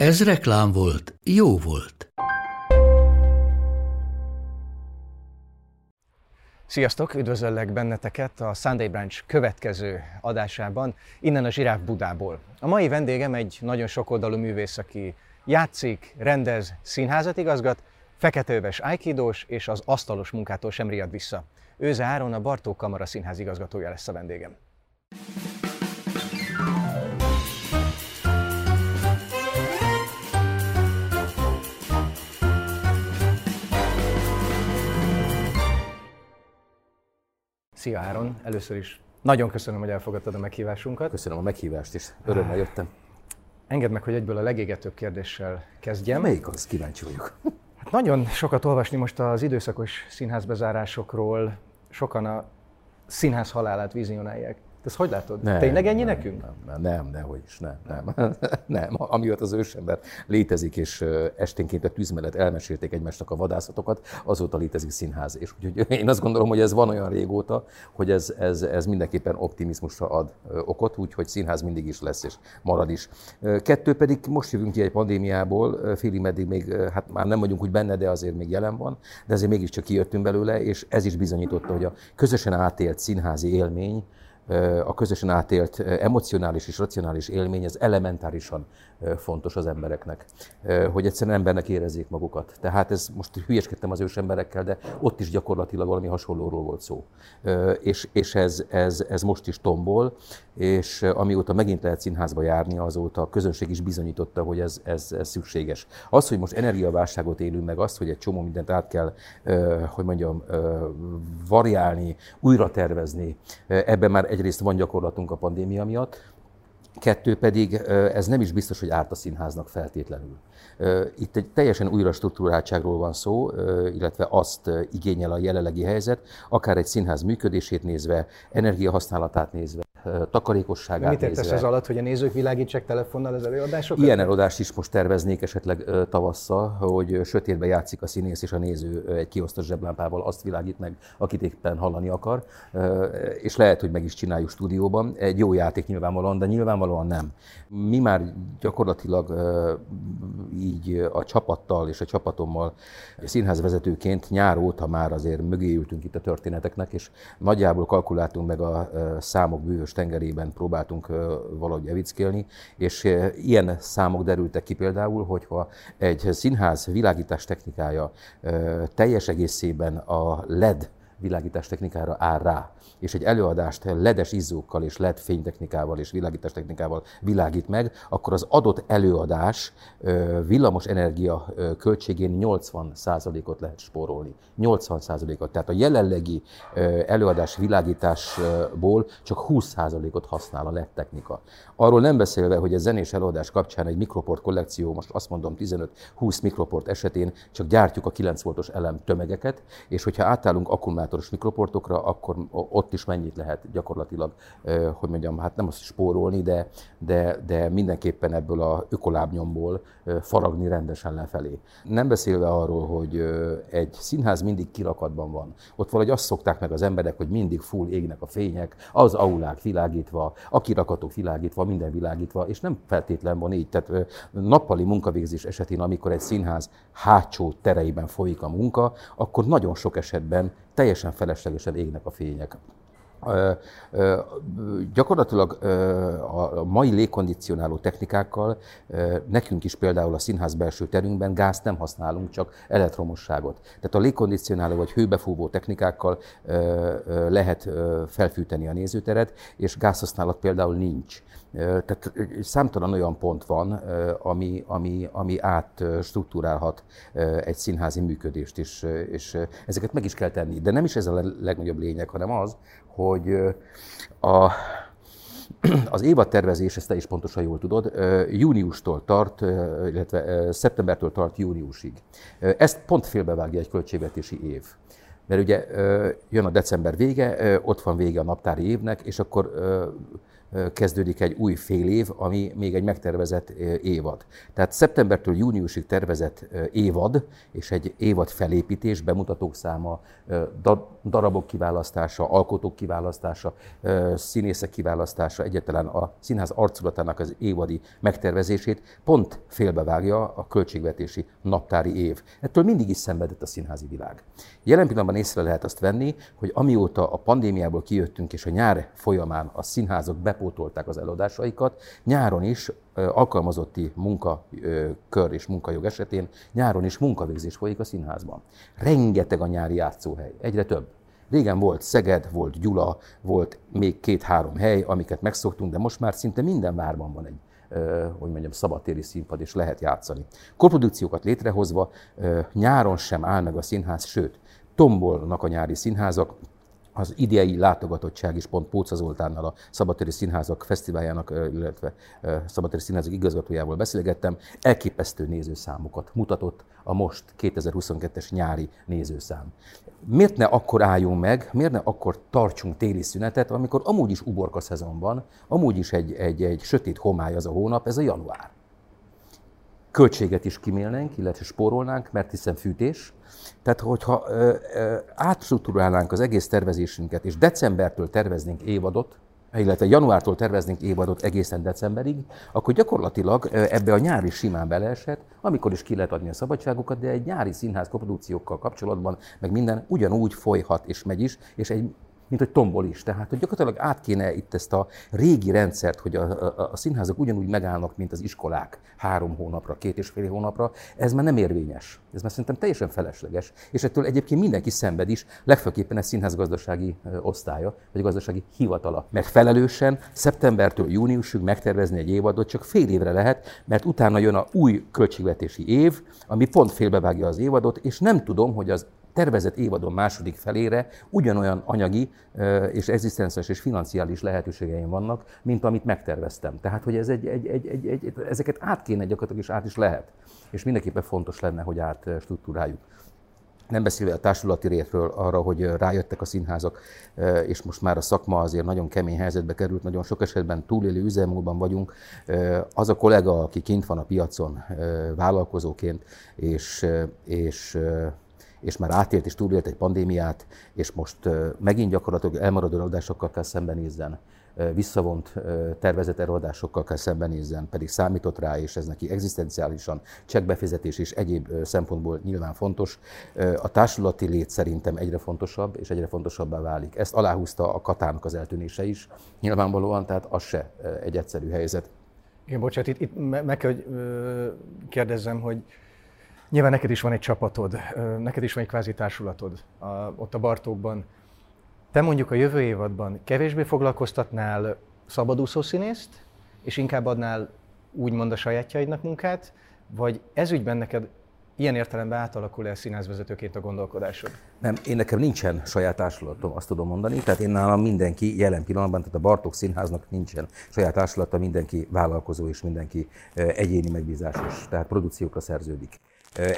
Ez reklám volt, jó volt. Sziasztok, üdvözöllek benneteket a Sunday Branch következő adásában, innen a Zsiráf Budából. A mai vendégem egy nagyon sokoldalú művész, aki játszik, rendez, színházat igazgat, feketeöves aikidós és az asztalos munkától sem riad vissza. Őze Áron a Bartók Kamara Színház igazgatója lesz a vendégem. Szia Áron, először is nagyon köszönöm, hogy elfogadtad a meghívásunkat. Köszönöm a meghívást, és örömmel jöttem. Engedd meg, hogy egyből a legégetőbb kérdéssel kezdjem. Melyik az? Kíváncsi vagyok. Hát nagyon sokat olvasni most az időszakos színházbezárásokról, sokan a színház halálát vizionálják. Te ezt hogy látod? Nem, Tényleg ennyi nem, nekünk? Nem, nem, nehogy is, nem, nem. nem, amióta az ősember létezik, és esténként a tűz mellett elmesélték egymásnak a vadászatokat, azóta létezik színház. És úgyhogy én azt gondolom, hogy ez van olyan régóta, hogy ez, ez, ez mindenképpen optimizmusra ad okot, úgyhogy színház mindig is lesz, és marad is. Kettő pedig most jövünk ki egy pandémiából, ö, félig meddig még, hát már nem vagyunk úgy benne, de azért még jelen van, de azért mégiscsak kijöttünk belőle, és ez is bizonyította, hogy a közösen átélt színházi élmény, a közösen átélt emocionális és racionális élmény, ez elementárisan fontos az embereknek, hogy egyszerűen embernek érezzék magukat. Tehát ez most hülyeskedtem az ős emberekkel, de ott is gyakorlatilag valami hasonlóról volt szó. És, és ez, ez, ez most is tombol, és amióta megint lehet színházba járni, azóta a közönség is bizonyította, hogy ez, ez, ez szükséges. Az, hogy most energiaválságot élünk meg, az, hogy egy csomó mindent át kell, hogy mondjam, variálni, újra tervezni, ebben már egyrészt van gyakorlatunk a pandémia miatt, Kettő pedig, ez nem is biztos, hogy árt a színháznak feltétlenül. Itt egy teljesen újra struktúráltságról van szó, illetve azt igényel a jelenlegi helyzet, akár egy színház működését nézve, energiahasználatát nézve, takarékosságát Mit értesz ez alatt, hogy a nézők világítsák telefonnal az előadásokat? Ilyen előadást is most terveznék esetleg tavasszal, hogy sötétben játszik a színész és a néző egy kiosztott zseblámpával azt világít meg, akit éppen hallani akar, és lehet, hogy meg is csináljuk stúdióban. Egy jó játék nyilvánvalóan, de nyilvánvalóan nem. Mi már gyakorlatilag így a csapattal és a csapatommal színházvezetőként nyár óta már azért mögé ültünk itt a történeteknek, és nagyjából kalkuláltunk meg a számok bűvös tengerében próbáltunk valahogy evickélni, és ilyen számok derültek ki például, hogyha egy színház világítás technikája teljes egészében a LED világítás technikára áll rá, és egy előadást ledes izzókkal és LED fénytechnikával és világítás technikával világít meg, akkor az adott előadás villamos energia költségén 80%-ot lehet spórolni. 80%-ot. Tehát a jelenlegi előadás világításból csak 20%-ot használ a LED technika. Arról nem beszélve, hogy a zenés előadás kapcsán egy mikroport kollekció, most azt mondom 15-20 mikroport esetén csak gyártjuk a 9 voltos elem tömegeket, és hogyha átállunk akkumulátoros mikroportokra, akkor ott is mennyit lehet gyakorlatilag, hogy mondjam, hát nem azt spórolni, de, de, de mindenképpen ebből a ökolábnyomból faragni rendesen lefelé. Nem beszélve arról, hogy egy színház mindig kirakatban van. Ott valahogy azt szokták meg az emberek, hogy mindig full égnek a fények, az aulák világítva, a kirakatok világítva, minden világítva, és nem feltétlen van így. Tehát nappali munkavégzés esetén, amikor egy színház hátsó tereiben folyik a munka, akkor nagyon sok esetben teljesen feleslegesen égnek a fények. Ö, ö, gyakorlatilag ö, a mai légkondicionáló technikákkal nekünk is például a színház belső terünkben gázt nem használunk, csak elektromosságot. Tehát a légkondicionáló vagy hőbefúvó technikákkal lehet felfűteni a nézőteret, és gázhasználat például nincs. Tehát számtalan olyan pont van, ami, ami, ami átstruktúrálhat egy színházi működést, és, és ezeket meg is kell tenni. De nem is ez a legnagyobb lényeg, hanem az, hogy a, Az évad tervezés, ezt te is pontosan jól tudod, júniustól tart, illetve szeptembertől tart júniusig. Ezt pont félbevágja egy költségvetési év. Mert ugye jön a december vége, ott van vége a naptári évnek, és akkor kezdődik egy új fél év, ami még egy megtervezett évad. Tehát szeptembertől júniusig tervezett évad, és egy évad felépítés, bemutatók száma, darabok kiválasztása, alkotók kiválasztása, színészek kiválasztása, egyáltalán a színház arculatának az évadi megtervezését pont félbevágja a költségvetési naptári év. Ettől mindig is szenvedett a színházi világ. Jelen pillanatban észre lehet azt venni, hogy amióta a pandémiából kijöttünk és a nyár folyamán a színházak bepótolták az eladásaikat, nyáron is alkalmazotti munkakör és munkajog esetén nyáron is munkavégzés folyik a színházban. Rengeteg a nyári játszóhely, egyre több. Régen volt Szeged, volt Gyula, volt még két-három hely, amiket megszoktunk, de most már szinte minden várban van egy hogy mondjam, szabadtéri színpad, és lehet játszani. Koprodukciókat létrehozva nyáron sem áll meg a színház, sőt, tombolnak a nyári színházak, az idei látogatottság is pont Póca Zoltánnal a Szabadtéri Színházak Fesztiváljának, illetve Szabadtéri Színházak igazgatójával beszélgettem, elképesztő nézőszámokat mutatott a most 2022-es nyári nézőszám. Miért ne akkor álljunk meg, miért ne akkor tartsunk téli szünetet, amikor amúgy is uborka szezon van, amúgy is egy, egy, egy sötét homály az a hónap, ez a január. Költséget is kimélnénk, illetve spórolnánk, mert hiszen fűtés, tehát, hogyha ö, ö, átstruktúrálnánk az egész tervezésünket, és decembertől terveznénk évadot, illetve januártól terveznénk évadot egészen decemberig, akkor gyakorlatilag ebbe a nyári simán beleesett, amikor is ki lehet adni a szabadságokat, de egy nyári színház koprodukciókkal kapcsolatban, meg minden ugyanúgy folyhat és megy is, és egy mint hogy tombol is. Tehát, hogy gyakorlatilag át kéne itt ezt a régi rendszert, hogy a, a, a színházak ugyanúgy megállnak, mint az iskolák három hónapra, két és fél hónapra, ez már nem érvényes. Ez már szerintem teljesen felesleges. És ettől egyébként mindenki szenved is, legfőképpen egy színházgazdasági osztálya, vagy gazdasági hivatala. Mert felelősen szeptembertől júniusig megtervezni egy évadot csak fél évre lehet, mert utána jön a új költségvetési év, ami pont félbevágja az évadot, és nem tudom, hogy az tervezett évadon második felére ugyanolyan anyagi és egzisztenciális és financiális lehetőségeim vannak, mint amit megterveztem. Tehát, hogy ez egy, egy, egy, egy, egy, ezeket át kéne gyakorlatilag, és át is lehet. És mindenképpen fontos lenne, hogy átstruktúráljuk. Nem beszélve a társulati rétről arra, hogy rájöttek a színházak, és most már a szakma azért nagyon kemény helyzetbe került, nagyon sok esetben túlélő üzemmódban vagyunk. Az a kollega, aki kint van a piacon vállalkozóként, és, és és már átélt és túlélt egy pandémiát, és most megint gyakorlatilag elmaradó eladásokkal kell szembenézzen, visszavont tervezett eladásokkal kell szembenézzen, pedig számított rá, és ez neki egzisztenciálisan csekkbefizetés és egyéb szempontból nyilván fontos. A társulati lét szerintem egyre fontosabb, és egyre fontosabbá válik. Ezt aláhúzta a katának az eltűnése is, nyilvánvalóan, tehát az se egy egyszerű helyzet. Igen, bocsánat, itt, itt meg kell, hogy kérdezzem, hogy Nyilván neked is van egy csapatod, neked is van egy kvázi társulatod a, ott a Bartókban. Te mondjuk a jövő évadban kevésbé foglalkoztatnál szabadúszó színészt, és inkább adnál úgymond a sajátjaidnak munkát, vagy ezügyben neked ilyen értelemben átalakul-e színházvezetőként a gondolkodásod? Nem, én nekem nincsen saját társulatom, azt tudom mondani. Tehát én nálam mindenki jelen pillanatban, tehát a Bartók Színháznak nincsen saját társulata, mindenki vállalkozó és mindenki egyéni megbízásos, tehát produkciókra szerződik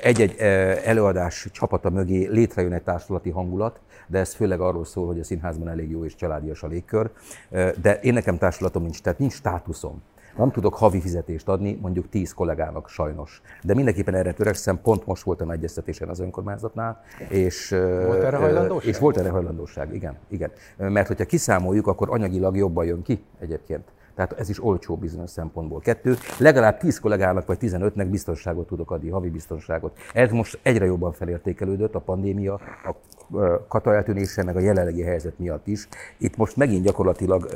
egy-egy előadás csapata mögé létrejön egy társulati hangulat, de ez főleg arról szól, hogy a színházban elég jó és családias a légkör. De én nekem társulatom nincs, tehát nincs státuszom. Nem tudok havi fizetést adni mondjuk tíz kollégának sajnos. De mindenképpen erre törekszem, pont most voltam egyeztetésen az önkormányzatnál, és volt erre hajlandóság? És volt erre hajlandóság, igen, igen. Mert hogyha kiszámoljuk, akkor anyagilag jobban jön ki egyébként. Tehát ez is olcsó bizonyos szempontból. Kettő, legalább 10 kollégának vagy 15-nek biztonságot tudok adni, havi biztonságot. Ez most egyre jobban felértékelődött a pandémia, a kata eltűnése, meg a jelenlegi helyzet miatt is. Itt most megint gyakorlatilag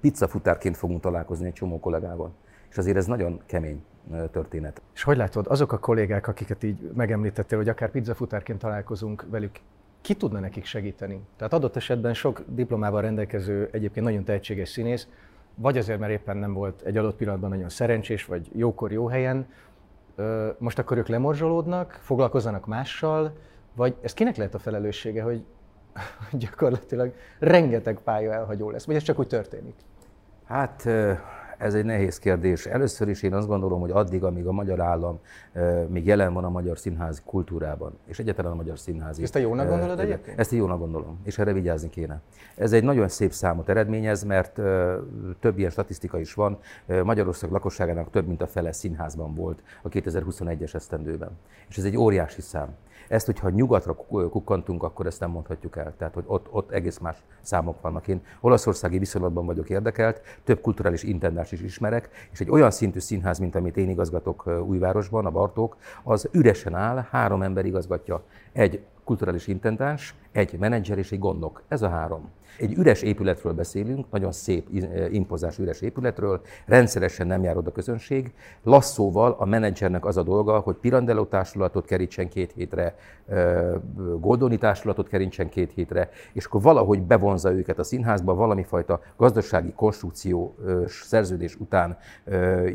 pizzafutárként fogunk találkozni egy csomó kollégával. És azért ez nagyon kemény történet. És hogy látod, azok a kollégák, akiket így megemlítettél, hogy akár pizzafutárként találkozunk velük, ki tudna nekik segíteni? Tehát adott esetben sok diplomával rendelkező, egyébként nagyon tehetséges színész, vagy azért, mert éppen nem volt egy adott pillanatban nagyon szerencsés, vagy jókor jó helyen, most akkor ők lemorzsolódnak, foglalkozzanak mással, vagy ez kinek lehet a felelőssége, hogy gyakorlatilag rengeteg pálya elhagyó lesz, vagy ez csak úgy történik? Hát ez egy nehéz kérdés. Először is én azt gondolom, hogy addig, amíg a magyar állam még jelen van a magyar színház kultúrában, és egyáltalán a magyar színház. Ezt a jónak gondolod egyébként? Ezt jónak gondolom, és erre vigyázni kéne. Ez egy nagyon szép számot eredményez, mert több ilyen statisztika is van. Magyarország lakosságának több mint a fele színházban volt a 2021-es esztendőben. És ez egy óriási szám. Ezt, hogyha nyugatra kukkantunk, akkor ezt nem mondhatjuk el. Tehát, hogy ott, ott egész más számok vannak. Én olaszországi viszonylatban vagyok érdekelt, több kulturális intendást is ismerek, és egy olyan szintű színház, mint amit én igazgatok Újvárosban, a Bartók, az üresen áll, három ember igazgatja. Egy kulturális intendáns, egy menedzser és egy gondnok. Ez a három. Egy üres épületről beszélünk, nagyon szép, eh, impozás üres épületről, rendszeresen nem jár oda közönség. Lasszóval a menedzsernek az a dolga, hogy Pirandello társulatot kerítsen két hétre, eh, Goldoni társulatot kerítsen két hétre, és akkor valahogy bevonza őket a színházba, valami fajta gazdasági konstrukció, szerződés után,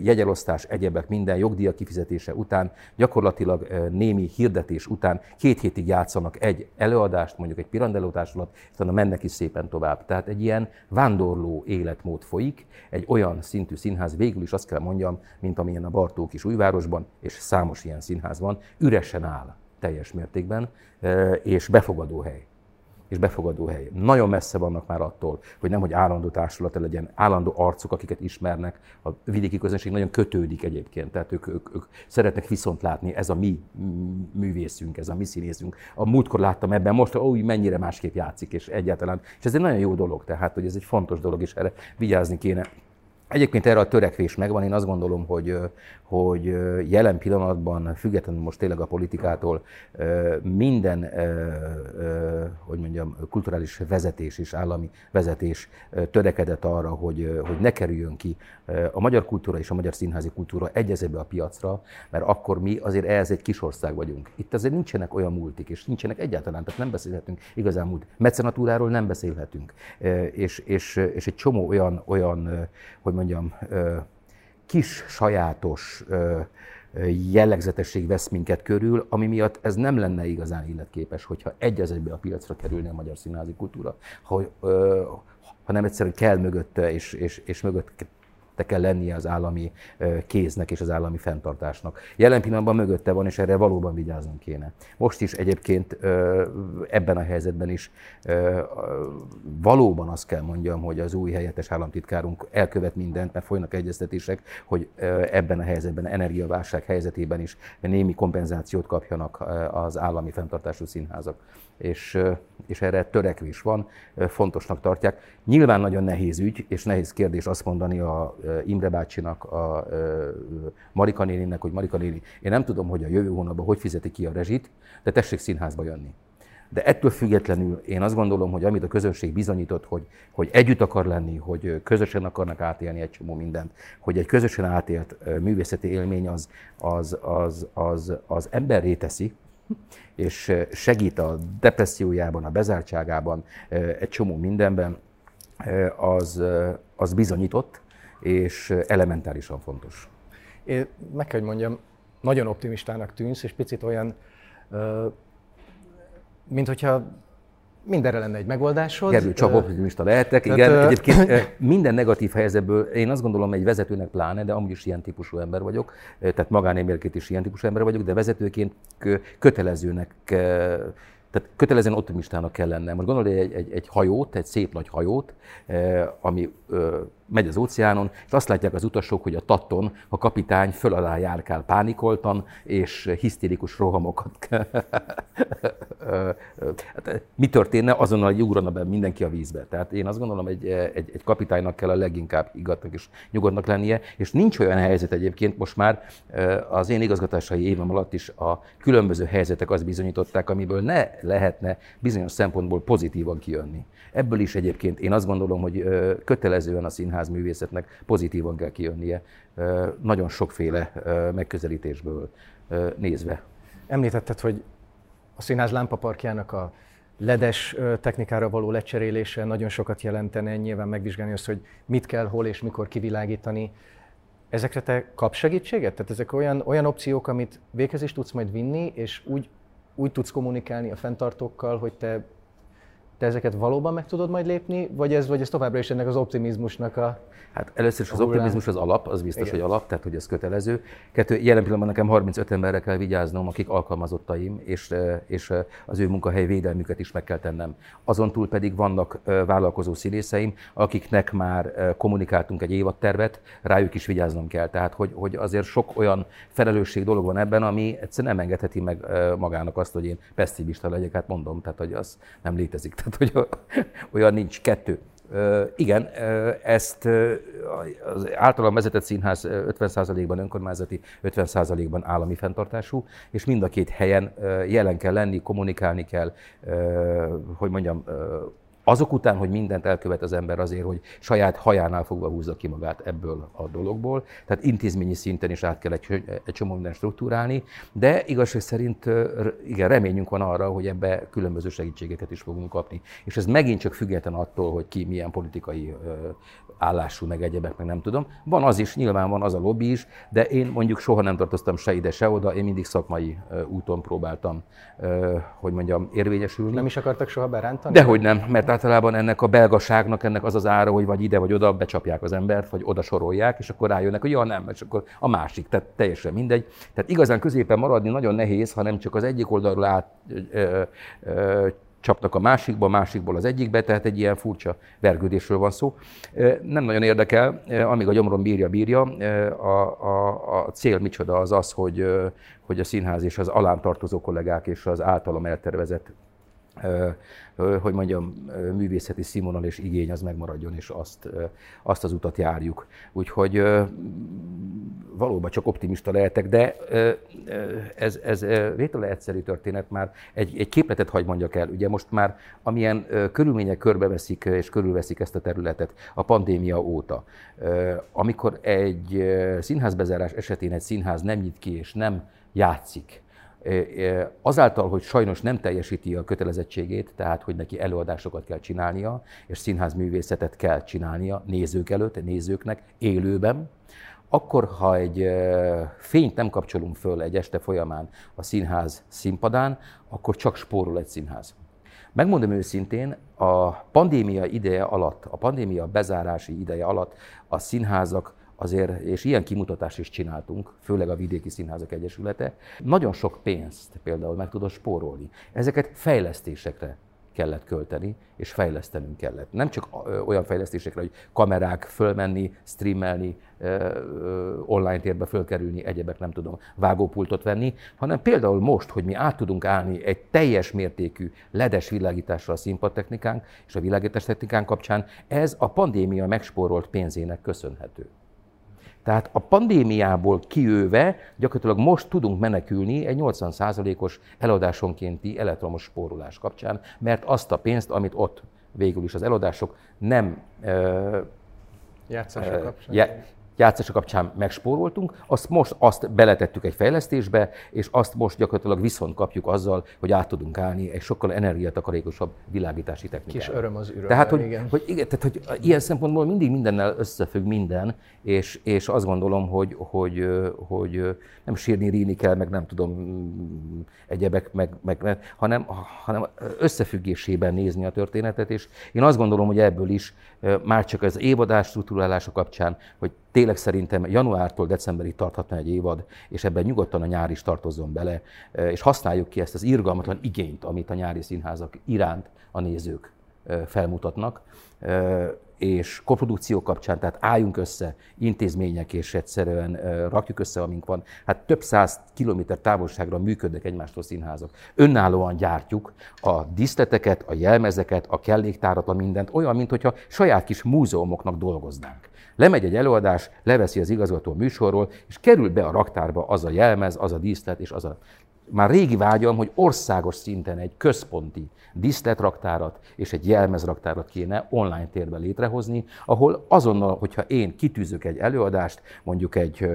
jegyelosztás, egyebek, minden jogdíja kifizetése után, gyakorlatilag némi hirdetés után két hétig játszanak egy előadást, mondjuk egy Pirandello társulat, és utána mennek is szépen tovább. Tehát egy ilyen vándorló életmód folyik, egy olyan szintű színház végül is azt kell mondjam, mint amilyen a Bartók is újvárosban, és számos ilyen színház van, üresen áll teljes mértékben, és befogadó hely és befogadó hely. Nagyon messze vannak már attól, hogy nem, hogy állandó társulata legyen, állandó arcok, akiket ismernek. A vidéki közönség nagyon kötődik egyébként, tehát ők, ők, ők szeretnek viszont látni, ez a mi művészünk, ez a mi színészünk. A múltkor láttam ebben, most ó, mennyire másképp játszik, és egyáltalán. És ez egy nagyon jó dolog, tehát hogy ez egy fontos dolog, és erre vigyázni kéne. Egyébként erre a törekvés megvan, én azt gondolom, hogy, hogy jelen pillanatban, függetlenül most tényleg a politikától, minden, hogy mondjam, kulturális vezetés és állami vezetés törekedett arra, hogy, hogy ne kerüljön ki a magyar kultúra és a magyar színházi kultúra egyezebe a piacra, mert akkor mi azért ehhez egy kis ország vagyunk. Itt azért nincsenek olyan multik, és nincsenek egyáltalán, tehát nem beszélhetünk igazán múlt. Mecenatúráról nem beszélhetünk. És, és, és egy csomó olyan, olyan hogy mondjam, kis sajátos jellegzetesség vesz minket körül, ami miatt ez nem lenne igazán illetképes, hogyha egy az egybe a piacra kerülne a magyar színházi kultúra, ha, hanem egyszerűen kell mögötte, és, és, és mögött te kell lennie az állami kéznek és az állami fenntartásnak. Jelen pillanatban mögötte van, és erre valóban vigyáznunk kéne. Most is egyébként ebben a helyzetben is valóban azt kell mondjam, hogy az új helyettes államtitkárunk elkövet mindent, mert folynak egyeztetések, hogy ebben a helyzetben, energiaválság helyzetében is némi kompenzációt kapjanak az állami fenntartású színházak és, és erre törekvés van, fontosnak tartják. Nyilván nagyon nehéz ügy, és nehéz kérdés azt mondani a Imre bácsinak, a Marika néninek, hogy Marika néni, én nem tudom, hogy a jövő hónapban hogy fizeti ki a rezsit, de tessék színházba jönni. De ettől függetlenül én azt gondolom, hogy amit a közönség bizonyított, hogy, hogy együtt akar lenni, hogy közösen akarnak átélni egy csomó mindent, hogy egy közösen átélt művészeti élmény az, az, az, az, az emberré teszi, és segít a depressziójában, a bezártságában, egy csomó mindenben, az, az bizonyított, és elementárisan fontos. Én meg kell, hogy mondjam, nagyon optimistának tűnsz, és picit olyan, mint hogyha mindenre lenne egy megoldásod. Gergő, csak optimista lehetek. Tehát, Igen, egyébként minden negatív helyzetből én azt gondolom egy vezetőnek pláne, de amúgy is ilyen típusú ember vagyok, tehát magánémérként is ilyen típusú ember vagyok, de vezetőként kötelezőnek tehát kötelezően optimistának kell lennem. Most gondolj egy, egy, egy hajót, egy szép nagy hajót, ami megy az óceánon, és azt látják az utasok, hogy a tatton a kapitány föl alá járkál pánikoltan, és hisztérikus rohamokat. hát, mi történne? Azonnal ugrana be mindenki a vízbe. Tehát én azt gondolom, egy, egy, egy kapitánynak kell a leginkább igatnak és nyugodtnak lennie, és nincs olyan helyzet egyébként, most már az én igazgatásai évem alatt is a különböző helyzetek azt bizonyították, amiből ne lehetne bizonyos szempontból pozitívan kijönni. Ebből is egyébként én azt gondolom, hogy kötelezően a színház művészetnek pozitívan kell kijönnie, nagyon sokféle megközelítésből nézve. Említetted, hogy a színház lámpaparkjának a ledes technikára való lecserélése nagyon sokat jelentene, nyilván megvizsgálni azt, hogy mit kell, hol és mikor kivilágítani. Ezekre te kapsz segítséget? Tehát ezek olyan, olyan opciók, amit véghez is tudsz majd vinni, és úgy, úgy tudsz kommunikálni a fenntartókkal, hogy te Te ezeket valóban meg tudod majd lépni, vagy ez, vagy ez továbbra is ennek az optimizmusnak a Hát először is az optimizmus az alap, az biztos, Igen. hogy alap, tehát hogy ez kötelező. Kettő, jelen pillanatban nekem 35 emberre kell vigyáznom, akik alkalmazottaim, és, és az ő munkahely védelmüket is meg kell tennem. Azon túl pedig vannak vállalkozó színészeim, akiknek már kommunikáltunk egy évadtervet, rájuk is vigyáznom kell. Tehát, hogy, hogy azért sok olyan felelősség dolog van ebben, ami egyszerűen nem engedheti meg magának azt, hogy én pessimista legyek, hát mondom, tehát hogy az nem létezik. Tehát, hogy olyan nincs. Kettő. Igen, ezt az általam vezetett színház ö, 50%-ban önkormányzati, 50%-ban állami fenntartású, és mind a két helyen jelen kell lenni, kommunikálni kell, hogy mondjam, azok után, hogy mindent elkövet az ember azért, hogy saját hajánál fogva húzza ki magát ebből a dologból, tehát intézményi szinten is át kell egy, egy csomó mindent struktúrálni, de igazság szerint igen, reményünk van arra, hogy ebbe különböző segítségeket is fogunk kapni. És ez megint csak független attól, hogy ki milyen politikai állású, meg egyebek, meg nem tudom. Van az is, nyilván van az a lobby is, de én mondjuk soha nem tartoztam se ide, se oda, én mindig szakmai úton próbáltam, hogy mondjam, érvényesülni. nem is akartak soha berántani? Dehogy nem, mert általában ennek a belgaságnak ennek az az ára, hogy vagy ide vagy oda becsapják az embert, vagy oda sorolják, és akkor rájönnek, hogy ja nem, és akkor a másik, tehát teljesen mindegy. Tehát igazán középen maradni nagyon nehéz, ha nem csak az egyik oldalról át ö, ö, csapnak a másikba, másikból az egyikbe, tehát egy ilyen furcsa vergődésről van szó. Nem nagyon érdekel, amíg a gyomrom bírja, bírja. A, a, a cél micsoda az az, hogy, hogy a színház és az alám tartozó kollégák és az általam eltervezett hogy mondjam, művészeti színvonal és igény az megmaradjon, és azt, azt az utat járjuk. Úgyhogy valóban csak optimista lehetek, de ez, ez ö, vétele egyszerű történet már. Egy, egy képletet hagy mondjak el. Ugye most már amilyen körülmények körbeveszik és körülveszik ezt a területet a pandémia óta. Amikor egy színházbezárás esetén egy színház nem nyit ki és nem játszik, Azáltal, hogy sajnos nem teljesíti a kötelezettségét, tehát hogy neki előadásokat kell csinálnia, és színházművészetet kell csinálnia nézők előtt, nézőknek élőben, akkor, ha egy fényt nem kapcsolunk föl egy este folyamán a színház színpadán, akkor csak spórol egy színház. Megmondom őszintén, a pandémia ideje alatt, a pandémia bezárási ideje alatt a színházak azért, és ilyen kimutatást is csináltunk, főleg a Vidéki Színházak Egyesülete, nagyon sok pénzt például meg tudott spórolni. Ezeket fejlesztésekre kellett költeni, és fejlesztenünk kellett. Nem csak olyan fejlesztésekre, hogy kamerák, fölmenni, streamelni, online térbe fölkerülni, egyebek nem tudom, vágópultot venni, hanem például most, hogy mi át tudunk állni egy teljes mértékű ledes világításra a színpadtechnikánk és a világítás technikánk kapcsán, ez a pandémia megspórolt pénzének köszönhető. Tehát a pandémiából kiőve gyakorlatilag most tudunk menekülni egy 80%-os eladásonkénti elektromos spórolás kapcsán, mert azt a pénzt, amit ott végül is az eladások nem ö, Játszása kapcsán. Játszása kapcsán megspóroltunk, azt most azt beletettük egy fejlesztésbe, és azt most gyakorlatilag viszont kapjuk azzal, hogy át tudunk állni egy sokkal energiatakarékosabb világítási technikára. Kis öröm az üröm. Tehát, hogy, igen. hogy, igen, tehát, hogy ilyen szempontból mindig mindennel összefügg minden, és, és azt gondolom, hogy, hogy, hogy nem sírni, ríni kell, meg nem tudom, egyebek, meg, meg, hanem, hanem összefüggésében nézni a történetet, és én azt gondolom, hogy ebből is már csak az évadás struktúrálása kapcsán, hogy tényleg szerintem januártól decemberig tarthatna egy évad, és ebben nyugodtan a nyár is tartozzon bele, és használjuk ki ezt az irgalmatlan igényt, amit a nyári színházak iránt a nézők felmutatnak, és koprodukció kapcsán, tehát álljunk össze intézmények, és egyszerűen rakjuk össze, amink van. Hát több száz kilométer távolságra működnek egymástól színházak. Önállóan gyártjuk a díszleteket, a jelmezeket, a kelléktárat, a mindent, olyan, mintha saját kis múzeumoknak dolgoznánk. Lemegy egy előadás, leveszi az igazgató műsorról, és kerül be a raktárba az a jelmez, az a díszlet, és az a már régi vágyam, hogy országos szinten egy központi díszletraktárat és egy jelmezraktárat kéne online térben létrehozni, ahol azonnal, hogyha én kitűzök egy előadást, mondjuk egy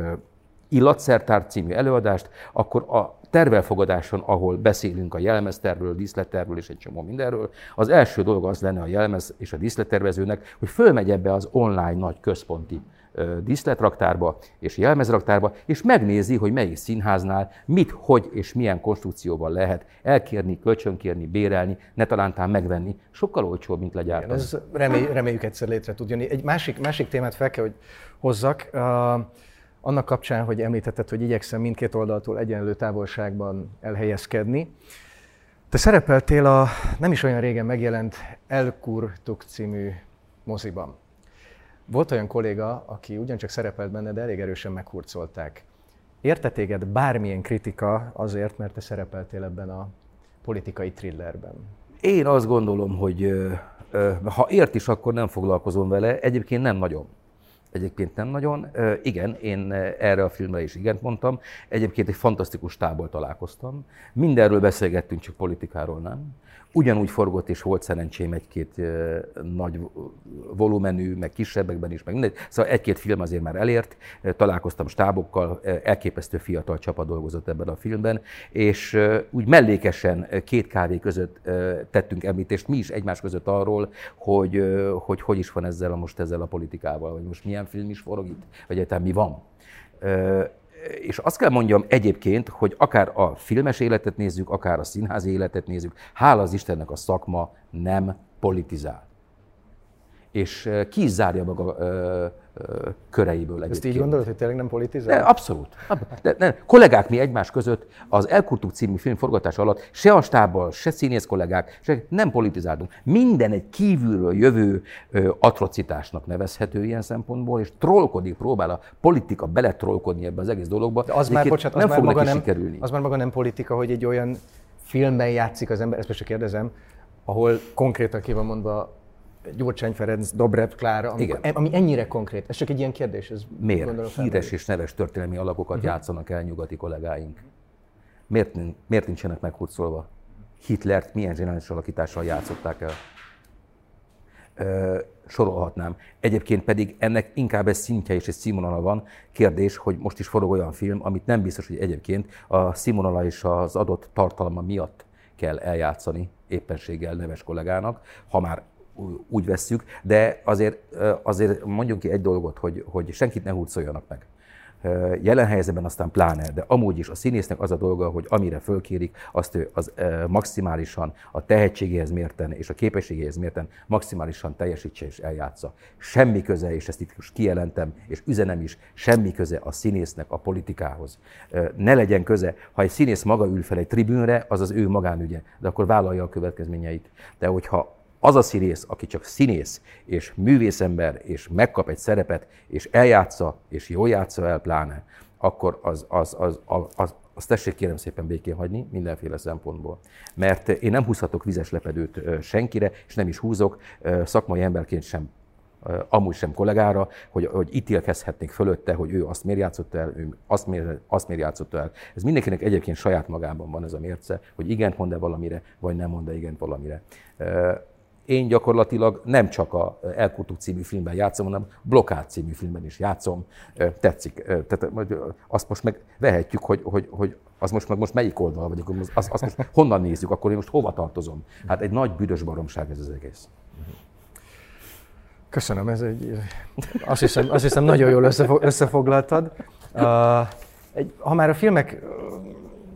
illatszertár című előadást, akkor a tervelfogadáson, ahol beszélünk a jelmeztervről, díszlettervről és egy csomó mindenről, az első dolog az lenne a jelmez és a díszlettervezőnek, hogy fölmegy ebbe az online nagy központi díszletraktárba és jelmezraktárba, és megnézi, hogy melyik színháznál mit, hogy és milyen konstrukcióval lehet elkérni, kölcsönkérni, bérelni, ne talántán megvenni. Sokkal olcsóbb, mint legyártani. Ez remély, reméljük egyszer létre tud jönni. Egy másik, másik témát fel kell, hogy hozzak. Uh, annak kapcsán, hogy említetted, hogy igyekszem mindkét oldaltól egyenlő távolságban elhelyezkedni. Te szerepeltél a nem is olyan régen megjelent Elkurtuk című moziban. Volt olyan kolléga, aki ugyancsak szerepelt benne, de elég erősen meghurcolták. Érte téged bármilyen kritika azért, mert te szerepeltél ebben a politikai thrillerben? Én azt gondolom, hogy ha ért is, akkor nem foglalkozom vele. Egyébként nem nagyon. Egyébként nem nagyon. Igen, én erre a filmre is igent mondtam. Egyébként egy fantasztikus tából találkoztam. Mindenről beszélgettünk, csak politikáról nem. Ugyanúgy forgott, és volt szerencsém egy-két nagy volumenű, meg kisebbekben is, meg mindegy. Szóval egy-két film azért már elért, találkoztam stábokkal, elképesztő fiatal csapat dolgozott ebben a filmben, és úgy mellékesen két kávé között tettünk említést mi is egymás között arról, hogy hogy, hogy is van ezzel a, most ezzel a politikával, vagy most milyen film is forog itt, vagy egyáltalán mi van és azt kell mondjam egyébként, hogy akár a filmes életet nézzük, akár a színházi életet nézzük, hála az Istennek a szakma nem politizál. És ki is zárja maga köreiből egyébként. Ezt így gondolod, hogy tényleg nem politizál? De, abszolút. De, de, kollégák mi egymás között az Elkurtuk című film forgatása alatt se a stábbal, se színész kollégák, se nem politizáltunk. Minden egy kívülről jövő ö, atrocitásnak nevezhető ilyen szempontból, és trollkodik, próbál a politika beletrollkodni ebbe az egész dologba. De az már, bocsánat, az nem fog maga nem, sikerülni. Az már maga nem politika, hogy egy olyan filmben játszik az ember, ezt most csak kérdezem, ahol konkrétan ki van mondva Gyurcsány Ferenc, Dobrev Klára, ami, ami ennyire konkrét. Ez csak egy ilyen kérdés. Ez Miért? Híres és neves történelmi alakokat uh-huh. játszanak el nyugati kollégáink. Miért, miért nincsenek meghurcolva? Hitlert milyen zseniális alakítással játszották el? Ö, sorolhatnám. Egyébként pedig ennek inkább egy szintje és egy színvonala van. Kérdés, hogy most is forog olyan film, amit nem biztos, hogy egyébként a színvonala és az adott tartalma miatt kell eljátszani éppenséggel neves kollégának, ha már úgy vesszük, de azért, azért mondjunk ki egy dolgot, hogy, hogy senkit ne hurcoljanak meg. Jelen helyzetben aztán pláne, de amúgy is a színésznek az a dolga, hogy amire fölkérik, azt ő az maximálisan a tehetségéhez mérten és a képességéhez mérten maximálisan teljesítse és eljátsza. Semmi köze, és ezt itt most kijelentem, és üzenem is, semmi köze a színésznek a politikához. Ne legyen köze, ha egy színész maga ül fel egy tribűnre, az az ő magánügye, de akkor vállalja a következményeit. De hogyha az a színész, aki csak színész és művészember, és megkap egy szerepet, és eljátsza, és jól játsza el pláne, akkor az, az, az, az, az, az tessék kérem szépen békén hagyni mindenféle szempontból. Mert én nem húzhatok vizes lepedőt senkire, és nem is húzok szakmai emberként sem amúgy sem kollégára, hogy, hogy ítélkezhetnék fölötte, hogy ő azt miért játszott el, ő azt miért, azt miért játszott el. Ez mindenkinek egyébként saját magában van ez a mérce, hogy igent mond-e valamire, vagy nem mond-e igent valamire én gyakorlatilag nem csak a Elkutuk című filmben játszom, hanem Blokád című filmben is játszom. Tetszik. Tehát azt most meg vehetjük, hogy, hogy, hogy az most meg most melyik oldal vagyok, azt, azt most honnan nézzük, akkor én most hova tartozom? Hát egy nagy büdös baromság ez az egész. Köszönöm, ez egy, azt hiszem, azt hiszem nagyon jól összefoglaltad. Uh, egy, ha már a filmek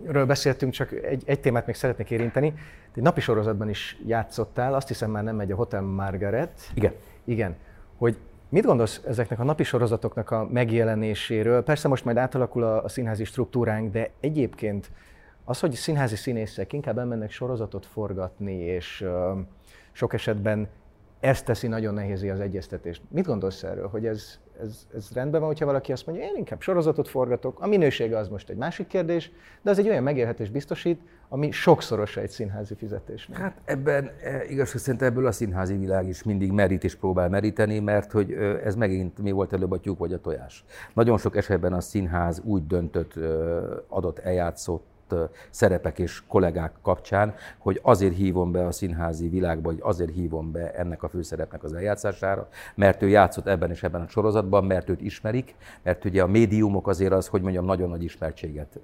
ről beszéltünk, csak egy, egy témát még szeretnék érinteni. Egy napi sorozatban is játszottál, azt hiszem már nem megy a Hotel Margaret. Igen. Igen. Hogy mit gondolsz ezeknek a napi sorozatoknak a megjelenéséről? Persze most majd átalakul a, a színházi struktúránk, de egyébként az, hogy színházi színészek inkább elmennek sorozatot forgatni, és uh, sok esetben ez teszi nagyon nehézé az egyeztetést. Mit gondolsz erről, hogy ez, ez, ez rendben van, hogyha valaki azt mondja, én inkább sorozatot forgatok, a minősége az most egy másik kérdés, de az egy olyan megélhetés biztosít, ami sokszorosa egy színházi fizetésnek. Hát ebben e, igaz, hogy szerint ebből a színházi világ is mindig merít és próbál meríteni, mert hogy ez megint mi volt előbb a tyúk vagy a tojás. Nagyon sok esetben a színház úgy döntött, adott, szerepek és kollégák kapcsán, hogy azért hívom be a színházi világba, hogy azért hívom be ennek a főszerepnek az eljátszására, mert ő játszott ebben és ebben a sorozatban, mert őt ismerik, mert ugye a médiumok azért az, hogy mondjam, nagyon nagy ismertséget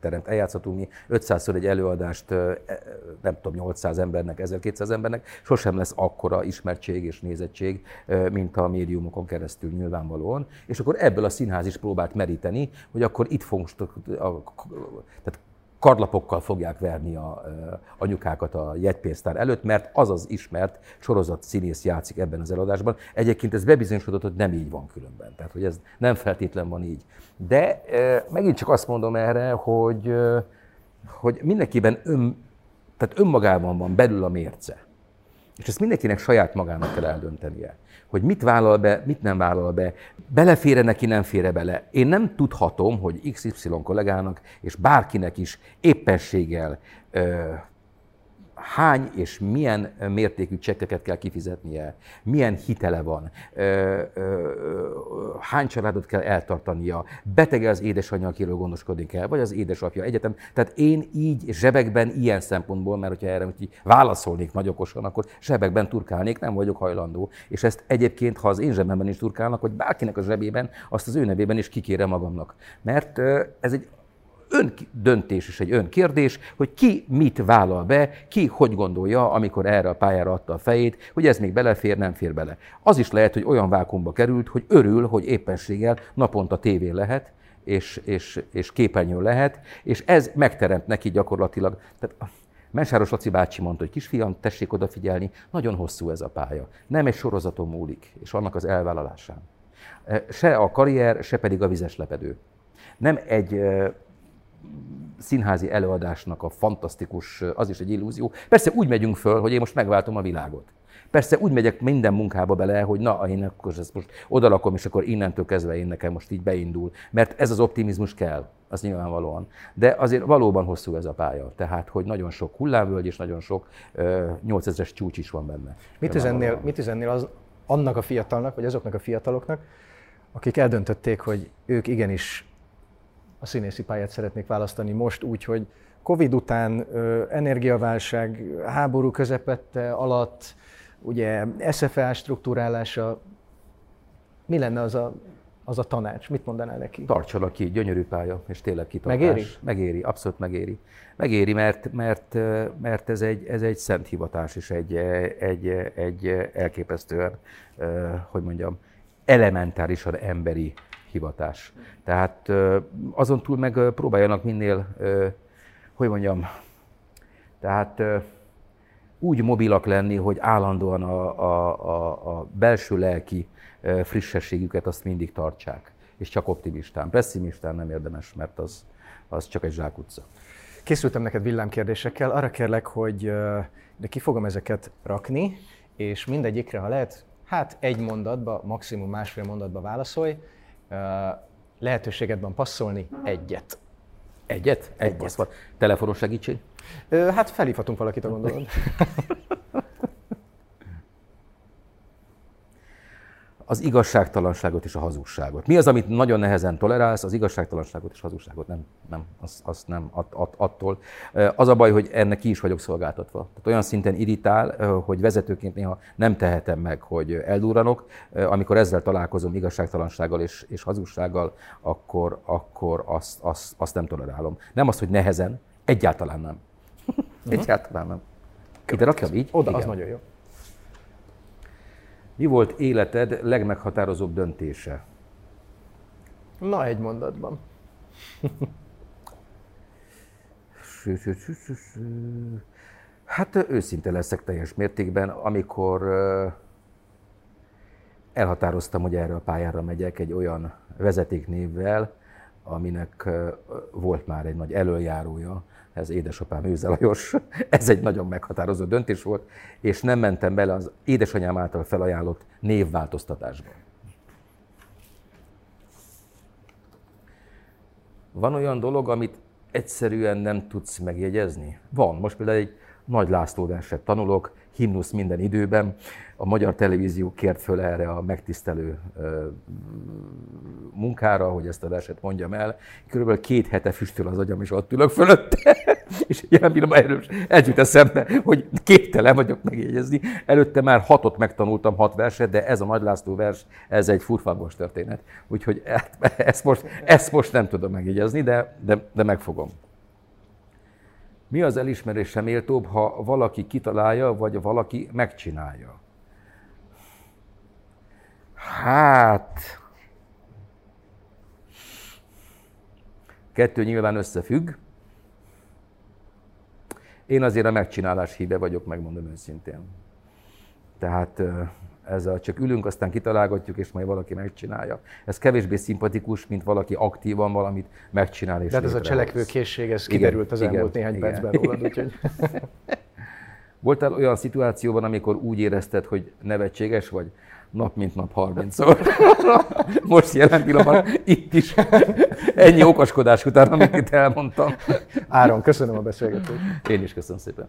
teremt. Eljátszhatunk mi 500-szor egy előadást, e, nem tudom, 800 embernek, 1200 embernek, sosem lesz akkora ismertség és nézettség, mint a médiumokon keresztül nyilvánvalóan. És akkor ebből a színház is próbált meríteni, hogy akkor itt fogunk, tehát karlapokkal fogják verni a anyukákat a jegypénztár előtt, mert az az ismert sorozat színész játszik ebben az előadásban. Egyébként ez bebizonyosodott, hogy nem így van különben, tehát hogy ez nem feltétlen van így. De megint csak azt mondom erre, hogy, hogy mindenkiben ön, tehát önmagában van belül a mérce. És ezt mindenkinek saját magának kell eldöntenie hogy mit vállal be, mit nem vállal be, belefére neki, nem fére bele. Én nem tudhatom, hogy XY kollégának és bárkinek is éppenséggel hány és milyen mértékű csekkeket kell kifizetnie, milyen hitele van, hány családot kell eltartania, betege az édesanyja, akiről gondoskodik kell, vagy az édesapja egyetem. Tehát én így zsebekben ilyen szempontból, mert hogyha erre hogy válaszolnék nagy okosan, akkor zsebekben turkálnék, nem vagyok hajlandó. És ezt egyébként, ha az én zsebemben is turkálnak, vagy bárkinek a zsebében, azt az ő nevében is kikérem magamnak. Mert ez egy öndöntés és egy önkérdés, hogy ki mit vállal be, ki hogy gondolja, amikor erre a pályára adta a fejét, hogy ez még belefér, nem fér bele. Az is lehet, hogy olyan vákumba került, hogy örül, hogy éppenséggel naponta tévé lehet, és, és, és képernyő lehet, és ez megteremt neki gyakorlatilag. Tehát Mensáros Laci bácsi mondta, hogy kisfiam, tessék odafigyelni, nagyon hosszú ez a pálya. Nem egy sorozaton múlik, és annak az elvállalásán. Se a karrier, se pedig a vizes lepedő. Nem egy színházi előadásnak a fantasztikus, az is egy illúzió. Persze úgy megyünk föl, hogy én most megváltom a világot. Persze úgy megyek minden munkába bele, hogy na, én akkor ezt most odalakom, és akkor innentől kezdve én nekem most így beindul. Mert ez az optimizmus kell, az nyilvánvalóan. De azért valóban hosszú ez a pálya. Tehát, hogy nagyon sok hullámvölgy és nagyon sok uh, 8000-es csúcs is van benne. Mit üzennél, mit üzennél az, annak a fiatalnak, vagy azoknak a fiataloknak, akik eldöntötték, hogy ők igenis a színészi pályát szeretnék választani most úgy, hogy Covid után energiaválság, háború közepette alatt, ugye SFA struktúrálása, mi lenne az a, az a tanács? Mit mondanál neki? Tartsanak ki, gyönyörű pálya, és tényleg kitartás. Megéri? Megéri, abszolút megéri. Megéri, mert, mert, mert ez, egy, ez egy szent hivatás, és egy, egy, egy elképesztően, hogy mondjam, elementárisan emberi hivatás. Tehát azon túl meg próbáljanak minél, hogy mondjam, tehát úgy mobilak lenni, hogy állandóan a, a, a, a belső lelki frissességüket azt mindig tartsák. És csak optimistán. Pessimistán nem érdemes, mert az, az csak egy zsákutca. Készültem neked villámkérdésekkel, arra kérlek, hogy de ki fogom ezeket rakni, és mindegyikre, ha lehet, hát egy mondatba, maximum másfél mondatba válaszolj, lehetőséged van passzolni egyet. Egyet? Egyet. Egy Telefonos segítség? Hát felhívhatunk valakit, a gondolod. az igazságtalanságot és a hazugságot. Mi az, amit nagyon nehezen tolerálsz? Az igazságtalanságot és hazugságot nem, nem, azt, azt nem att, att, attól. Az a baj, hogy ennek ki is vagyok szolgáltatva. Tehát olyan szinten irritál, hogy vezetőként néha nem tehetem meg, hogy eldurranok. Amikor ezzel találkozom igazságtalansággal és, és hazugsággal, akkor, akkor azt, azt, azt nem tolerálom. Nem azt, hogy nehezen, egyáltalán nem. egyáltalán nem. Ide rakjam így? Oda, Igen. az nagyon jó. Mi volt életed legmeghatározóbb döntése? Na, egy mondatban. Hát őszinte leszek teljes mértékben, amikor elhatároztam, hogy erre a pályára megyek egy olyan vezetéknévvel, aminek volt már egy nagy előjárója, ez édesapám Őze Lajos. Ez egy nagyon meghatározó döntés volt, és nem mentem bele az édesanyám által felajánlott névváltoztatásba. Van olyan dolog, amit egyszerűen nem tudsz megjegyezni? Van. Most például egy nagy László tanulok, himnusz minden időben. A magyar televízió kért föl erre a megtisztelő munkára, hogy ezt a verset mondjam el. Körülbelül két hete füstöl az agyam, és ott ülök fölötte. és jelen pillanatban erről el jut eszembe, hogy képtelen vagyok megjegyezni. Előtte már hatot megtanultam, hat verset, de ez a Nagy László vers, ez egy furfangos történet. Úgyhogy ezt most, ezt most nem tudom megjegyezni, de, de, de megfogom. Mi az elismerésre méltóbb, ha valaki kitalálja, vagy valaki megcsinálja? Hát... Kettő nyilván összefügg. Én azért a megcsinálás híve vagyok, megmondom őszintén. Tehát ez a csak ülünk, aztán kitalálgatjuk, és majd valaki megcsinálja. Ez kevésbé szimpatikus, mint valaki aktívan valamit megcsinál. És De hát ez a cselekvő készség, ez kiderült az igen, elmúlt néhány igen. percben rólad, úgyhogy... Voltál olyan szituációban, amikor úgy érezted, hogy nevetséges vagy? Nap mint nap 30-szor. Most jelen pillanatban itt is ennyi okoskodás után, amit itt elmondtam. Áron, köszönöm a beszélgetést. Én is köszönöm szépen.